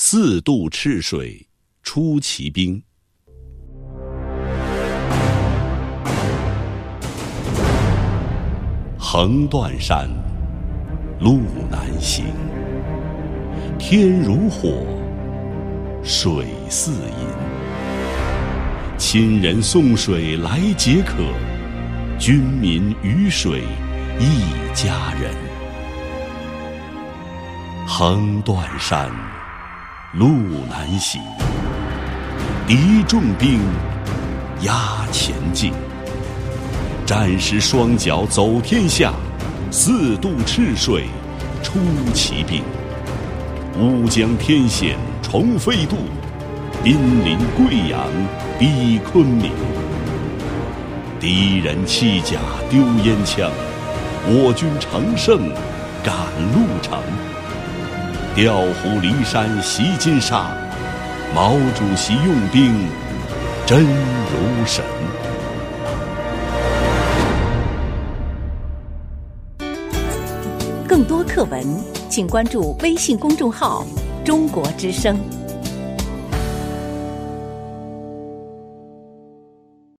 四渡赤水出奇兵。横断山，路难行。天如火，水似银。亲人送水来解渴，军民鱼水一家人。横断山，路难行。敌重兵，压前进。战士双脚走天下，四渡赤水出奇兵。乌江天险重飞渡，濒临贵阳逼昆明。敌人弃甲丢烟枪，我军乘胜赶路程。调虎离山袭金沙，毛主席用兵真如神。更多课文，请关注微信公众号“中国之声”。